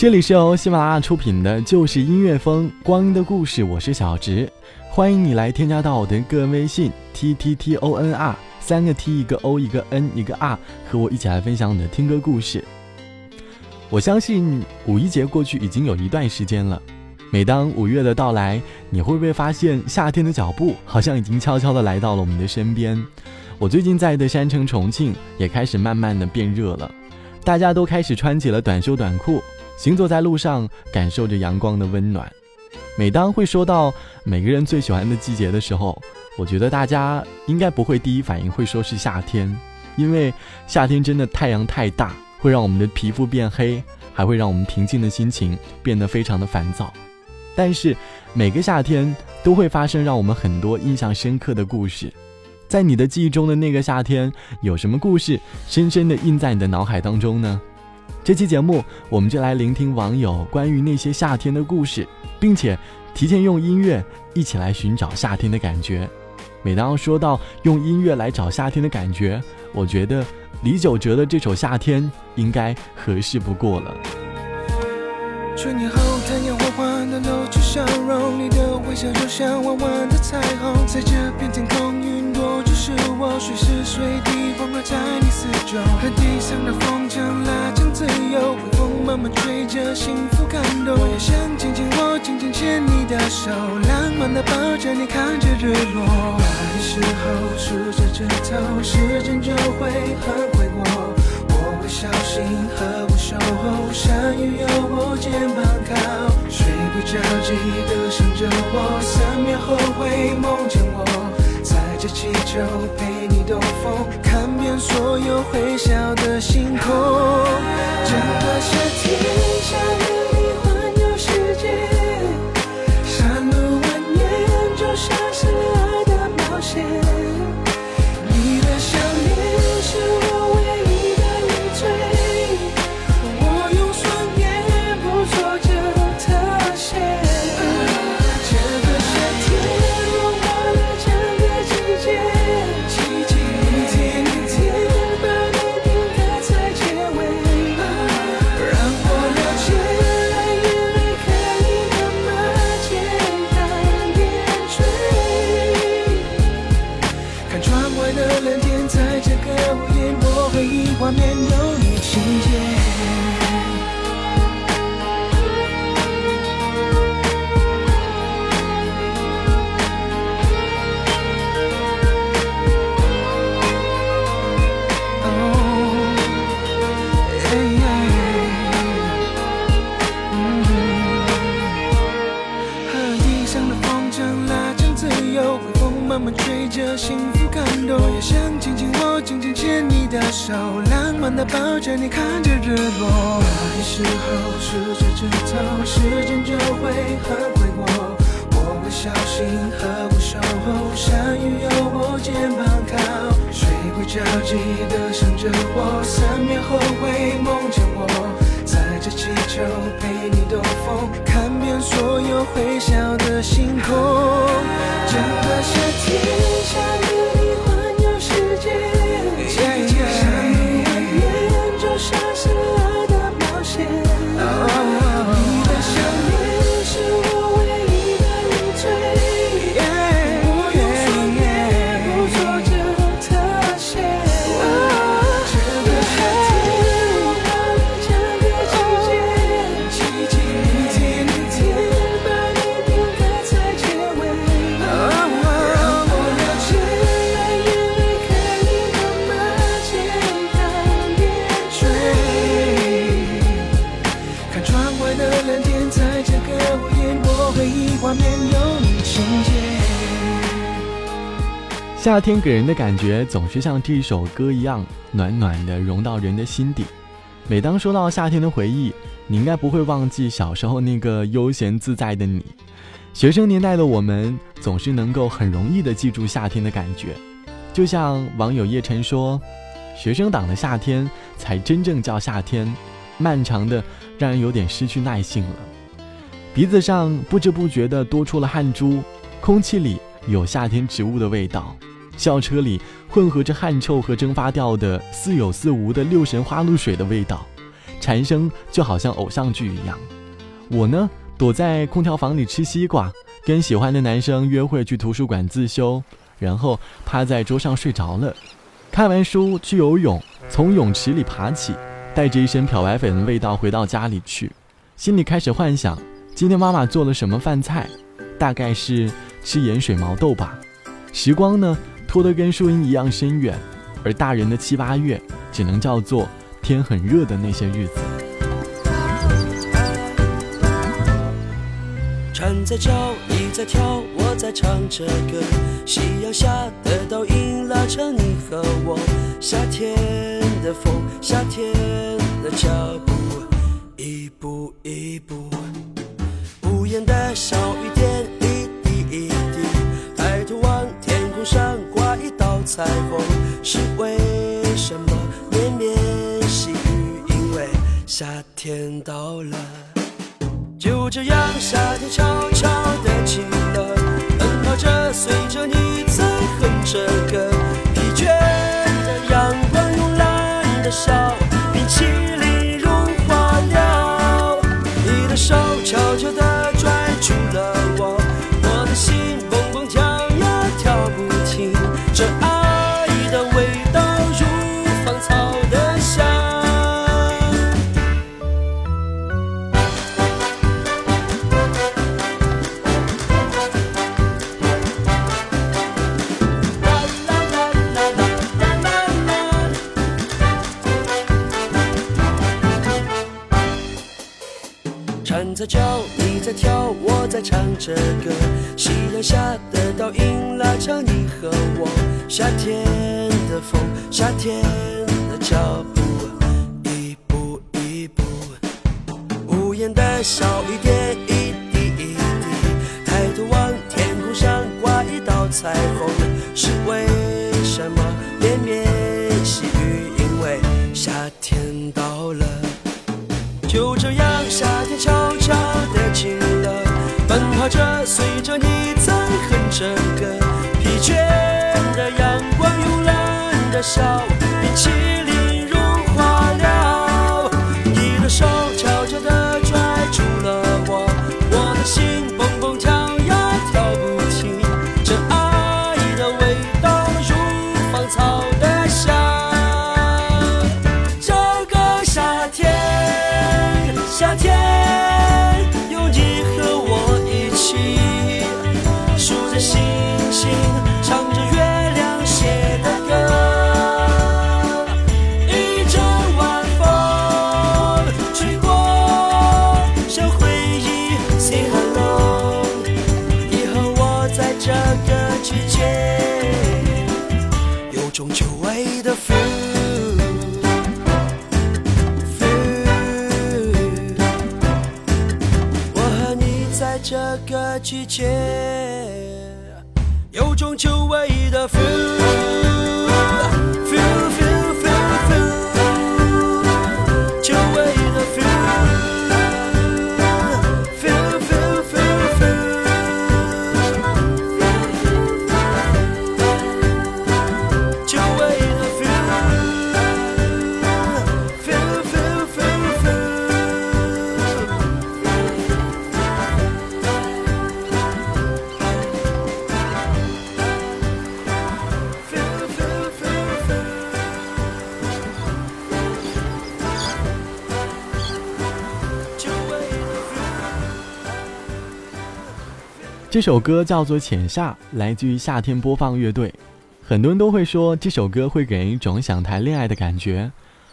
这里是由喜马拉雅出品的《就是音乐风光阴的故事》，我是小直，欢迎你来添加到我的个人微信 t t t o n r 三个 t 一个 o 一个 n 一个 r，和我一起来分享你的听歌故事。我相信五一节过去已经有一段时间了，每当五月的到来，你会不会发现夏天的脚步好像已经悄悄的来到了我们的身边？我最近在的山城重庆也开始慢慢的变热了，大家都开始穿起了短袖短裤。行走在路上，感受着阳光的温暖。每当会说到每个人最喜欢的季节的时候，我觉得大家应该不会第一反应会说是夏天，因为夏天真的太阳太大，会让我们的皮肤变黑，还会让我们平静的心情变得非常的烦躁。但是每个夏天都会发生让我们很多印象深刻的故事。在你的记忆中的那个夏天，有什么故事深深的印在你的脑海当中呢？这期节目，我们就来聆听网友关于那些夏天的故事，并且提前用音乐一起来寻找夏天的感觉。每当说到用音乐来找夏天的感觉，我觉得李玖哲的这首《夏天》应该合适不过了。春天后，太阳缓缓的露出笑容，你的微笑就像弯弯的彩虹，在这片天空，是我，随时随地环绕在你四周，和地上的风筝拉近。自由，微风慢慢吹着，幸福感动。我也想紧紧握，紧紧牵你的手，浪漫的抱着你，看着日落。的时候数着指头，时间就会很快过。我会小心呵护守候，山雨有我肩膀靠，睡不着记得想着我，三秒后会梦见我，着气球陪你兜风，看遍所有会笑的星空。整个夏天想，陪你兜风，看遍所有会笑夏天给人的感觉总是像这首歌一样暖暖的融到人的心底。每当说到夏天的回忆，你应该不会忘记小时候那个悠闲自在的你。学生年代的我们，总是能够很容易的记住夏天的感觉。就像网友叶晨说：“学生党的夏天才真正叫夏天，漫长的让人有点失去耐性了。鼻子上不知不觉的多出了汗珠，空气里有夏天植物的味道，校车里混合着汗臭和蒸发掉的似有似无的六神花露水的味道，蝉声就好像偶像剧一样。我呢？”躲在空调房里吃西瓜，跟喜欢的男生约会去图书馆自修，然后趴在桌上睡着了。看完书去游泳，从泳池里爬起，带着一身漂白粉的味道回到家里去，心里开始幻想今天妈妈做了什么饭菜，大概是吃盐水毛豆吧。时光呢拖得跟树荫一样深远，而大人的七八月只能叫做天很热的那些日子。船在叫，你在跳，我在唱着歌。夕阳下的倒影拉长你和我。夏天的风，夏天的脚步，一步一步。无言的小彩虹，是为什么绵绵细雨？因为夏天到了。就这样，夏天悄悄的近了，奔跑着，随着你在哼着歌，疲倦的阳光慵懒的笑，冰淇叫，你在跳，我在唱着歌。夕阳下的倒影拉长你和我。夏天的风，夏天的脚步，一步一步。无言的小雨点，一滴一滴。抬头望天空上挂一道彩虹，是为着，随着你在哼着歌，疲倦的阳光慵懒的笑，冰淇淋这个季节有种久违的 feel 这首歌叫做《浅夏》，来自于夏天播放乐队。很多人都会说这首歌会给人一种想谈恋爱的感觉。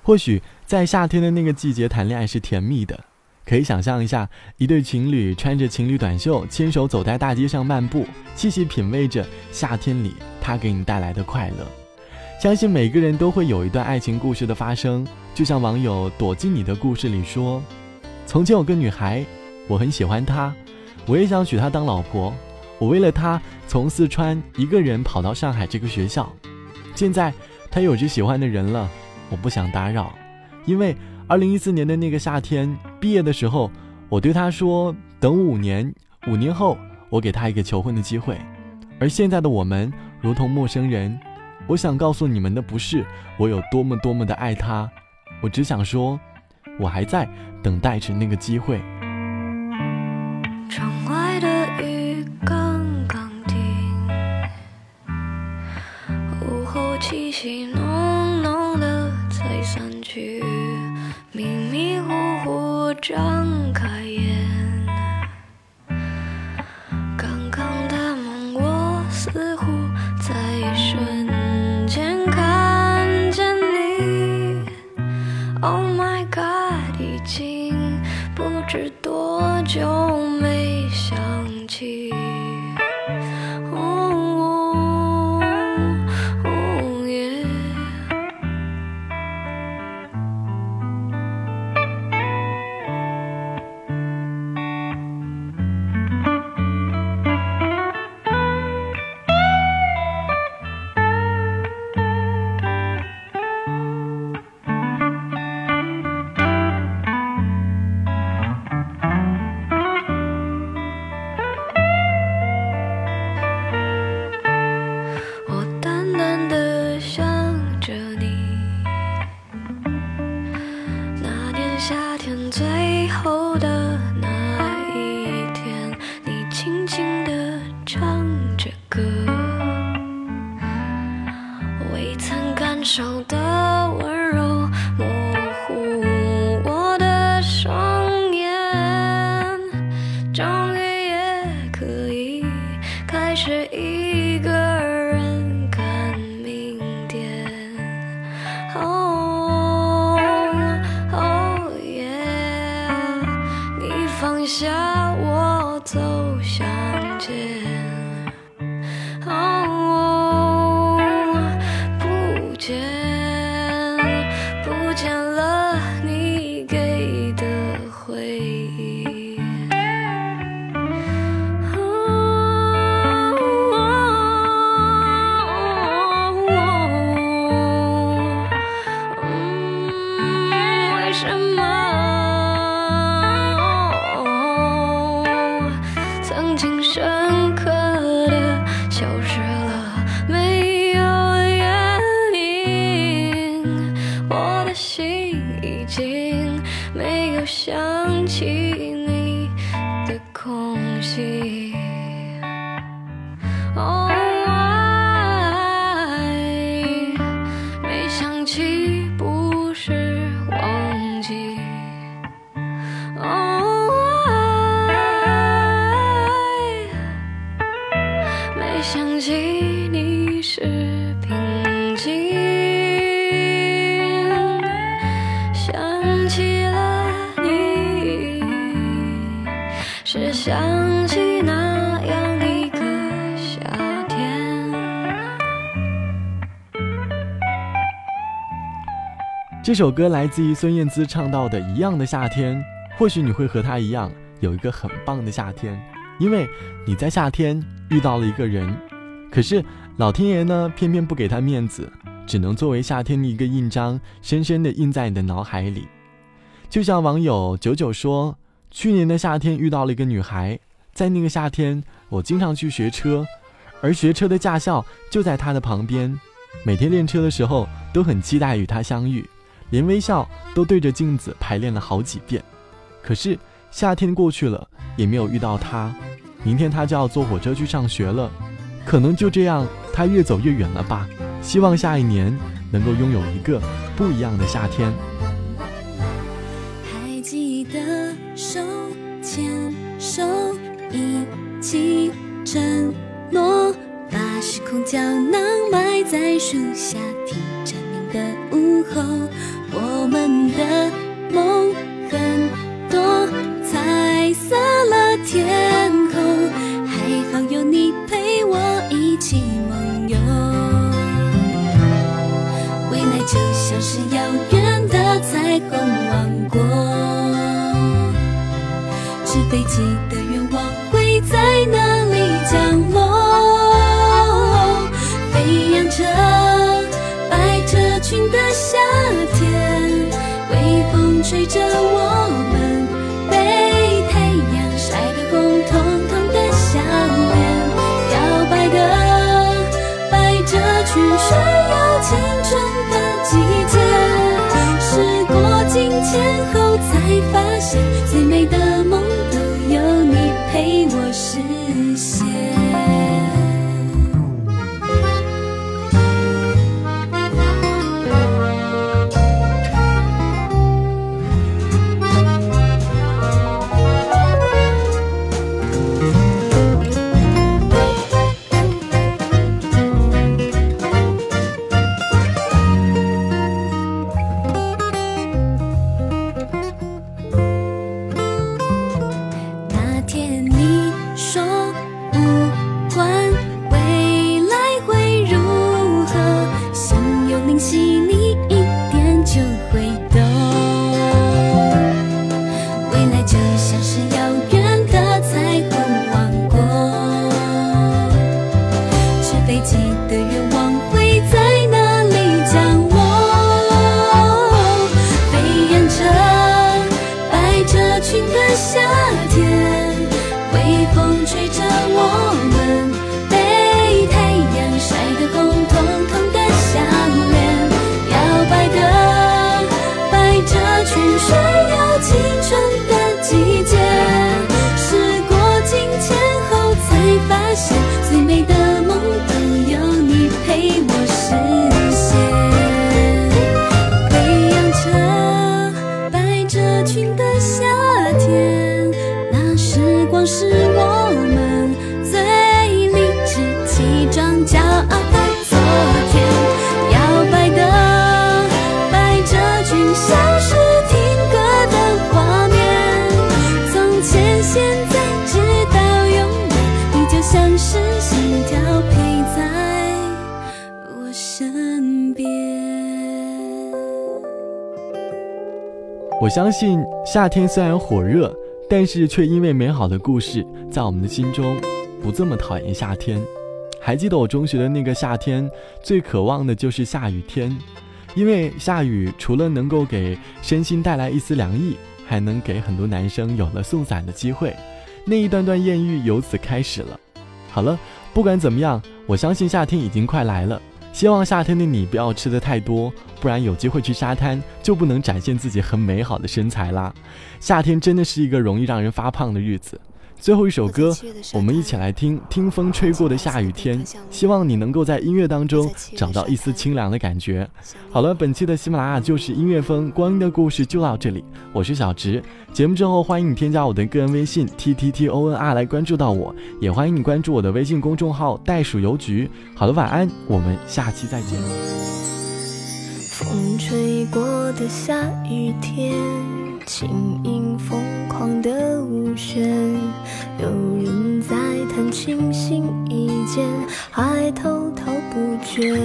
或许在夏天的那个季节谈恋爱是甜蜜的，可以想象一下一对情侣穿着情侣短袖，牵手走在大街上漫步，细细品味着夏天里它给你带来的快乐。相信每个人都会有一段爱情故事的发生，就像网友躲进你的故事里说：“从前有个女孩，我很喜欢她，我也想娶她当老婆。我为了她从四川一个人跑到上海这个学校，现在她有着喜欢的人了，我不想打扰。因为二零一四年的那个夏天毕业的时候，我对她说，等五年，五年后我给她一个求婚的机会。而现在的我们如同陌生人。”我想告诉你们的不是我有多么多么的爱她，我只想说，我还在等待着那个机会。的雨刚刚停，午后气息浓浓的才散去，迷迷糊糊张开想起了你，是想起那样一个夏天。这首歌来自于孙燕姿唱到的《一样的夏天》，或许你会和她一样有一个很棒的夏天，因为你在夏天遇到了一个人。可是老天爷呢，偏偏不给他面子，只能作为夏天的一个印章，深深的印在你的脑海里。就像网友九九说：“去年的夏天遇到了一个女孩，在那个夏天，我经常去学车，而学车的驾校就在她的旁边，每天练车的时候都很期待与她相遇。”连微笑都对着镜子排练了好几遍，可是夏天过去了，也没有遇到她。明天他就要坐火车去上学了，可能就这样，他越走越远了吧。希望下一年能够拥有一个不一样的夏天。还记得手牵手一起承诺，把时空胶囊埋在树下，听蝉鸣的午后。我们的飞机的愿望会在哪里降落？飞扬着百褶裙的夏天，微风吹着我们被太阳晒得红彤彤的笑脸，摇摆的百褶裙炫耀青春的季节。时过境迁后，才发现有最美的梦都有你陪我相信夏天虽然火热，但是却因为美好的故事，在我们的心中不这么讨厌夏天。还记得我中学的那个夏天，最渴望的就是下雨天，因为下雨除了能够给身心带来一丝凉意，还能给很多男生有了送伞的机会。那一段段艳遇由此开始了。好了，不管怎么样，我相信夏天已经快来了。希望夏天的你不要吃的太多，不然有机会去沙滩就不能展现自己很美好的身材啦。夏天真的是一个容易让人发胖的日子。最后一首歌，我们一起来听《听风吹过的下雨天》，希望你能够在音乐当中找到一丝清凉的感觉。好了，本期的喜马拉雅就是音乐风光阴的故事就到这里，我是小植。节目之后欢迎你添加我的个人微信 t t t o n r 来关注到我，也欢迎你关注我的微信公众号袋鼠邮局。好了，晚安，我们下期再见。风吹过的下雨天，轻盈疯狂的舞有人在谈情心意间，还滔滔不绝。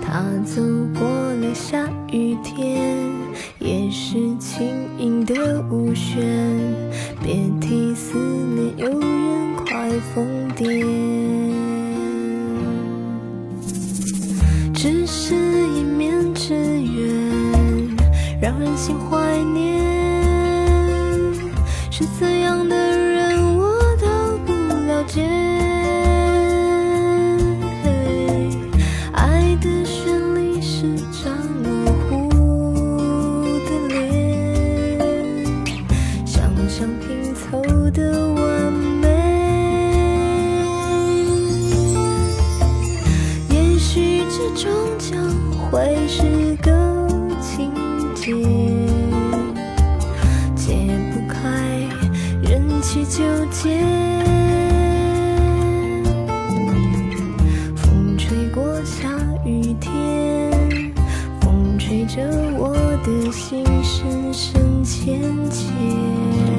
他走过了下雨天，也是轻盈的舞旋，别提思念有人快疯癫。是去纠结。风吹过下雨天，风吹着我的心深深浅浅。